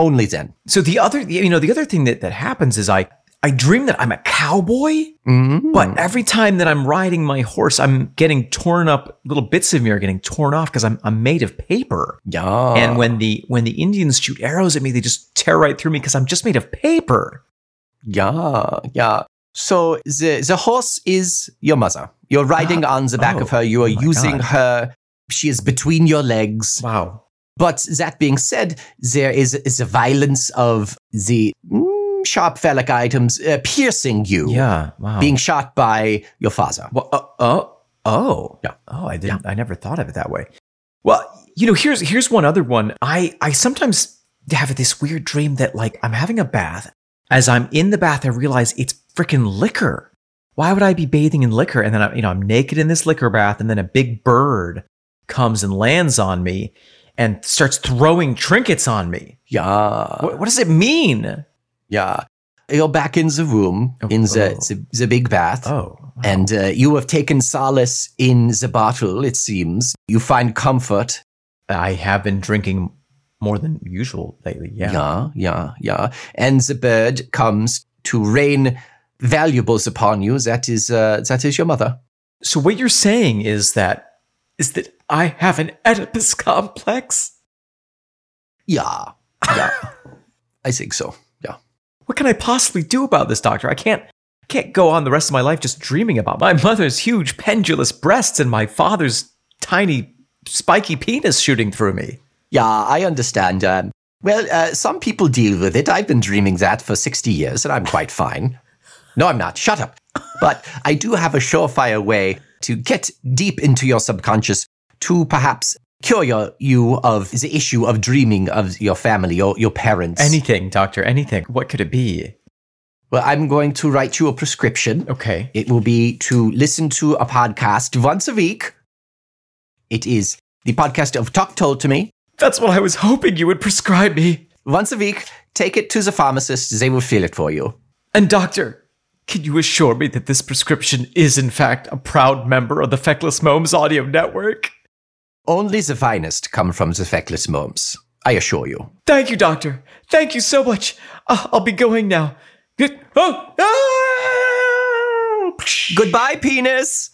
Only then. So the other, you know, the other thing that that happens is I I dream that I'm a cowboy, Mm. but every time that I'm riding my horse, I'm getting torn up. Little bits of me are getting torn off because I'm I'm made of paper. yeah, And when the when the Indians shoot arrows at me, they just tear right through me because I'm just made of paper. yeah, yeah. So the the horse is your mother. You're riding on the back oh, of her. You are oh using God. her. She is between your legs. Wow. But that being said, there is, is the violence of the mm, sharp phallic items uh, piercing you, Yeah. Wow. being shot by your father. Well, uh, oh, oh, Yeah. Oh, I didn't. I never thought of it that way. Well, you know, here's here's one other one. I I sometimes have this weird dream that like I'm having a bath. As I'm in the bath, I realize it's freaking liquor. Why would I be bathing in liquor? And then I, you know, I'm naked in this liquor bath, and then a big bird comes and lands on me and starts throwing trinkets on me. Yeah, What, what does it mean? yeah. You're back in the room, Oh, in the, oh. the, the big bath. Oh, And uh, you have taken solace in the bottle, it seems. You find comfort. I have been drinking more than usual lately. Yeah. Yeah, yeah, yeah. And the bird comes to rain valuables upon you. That is, uh, that is your mother. So what you're saying is that is that I have an Oedipus complex? Yeah, yeah. I think so. Yeah. What can I possibly do about this, doctor? I can't I can't go on the rest of my life just dreaming about my mother's huge pendulous breasts and my father's tiny spiky penis shooting through me. Yeah, I understand. Um, well, uh, some people deal with it. I've been dreaming that for 60 years, and I'm quite fine. No, I'm not. Shut up. But I do have a surefire way to get deep into your subconscious to perhaps cure your, you of the issue of dreaming of your family or your parents. Anything, doctor, anything. What could it be? well, I'm going to write you a prescription. Okay. It will be to listen to a podcast once a week. It is the podcast of Talk Tull to Me. That's what I was hoping you would prescribe me. Once a week, take it to the pharmacist. They will fill it for you. And doctor, can you assure me that this prescription is in fact a proud member of the Feckless Momes audio network? Only the finest come from the feckless momes. I assure you. Thank you, doctor. Thank you so much. Uh, I'll be going now. Good. Oh, ah! Goodbye, penis!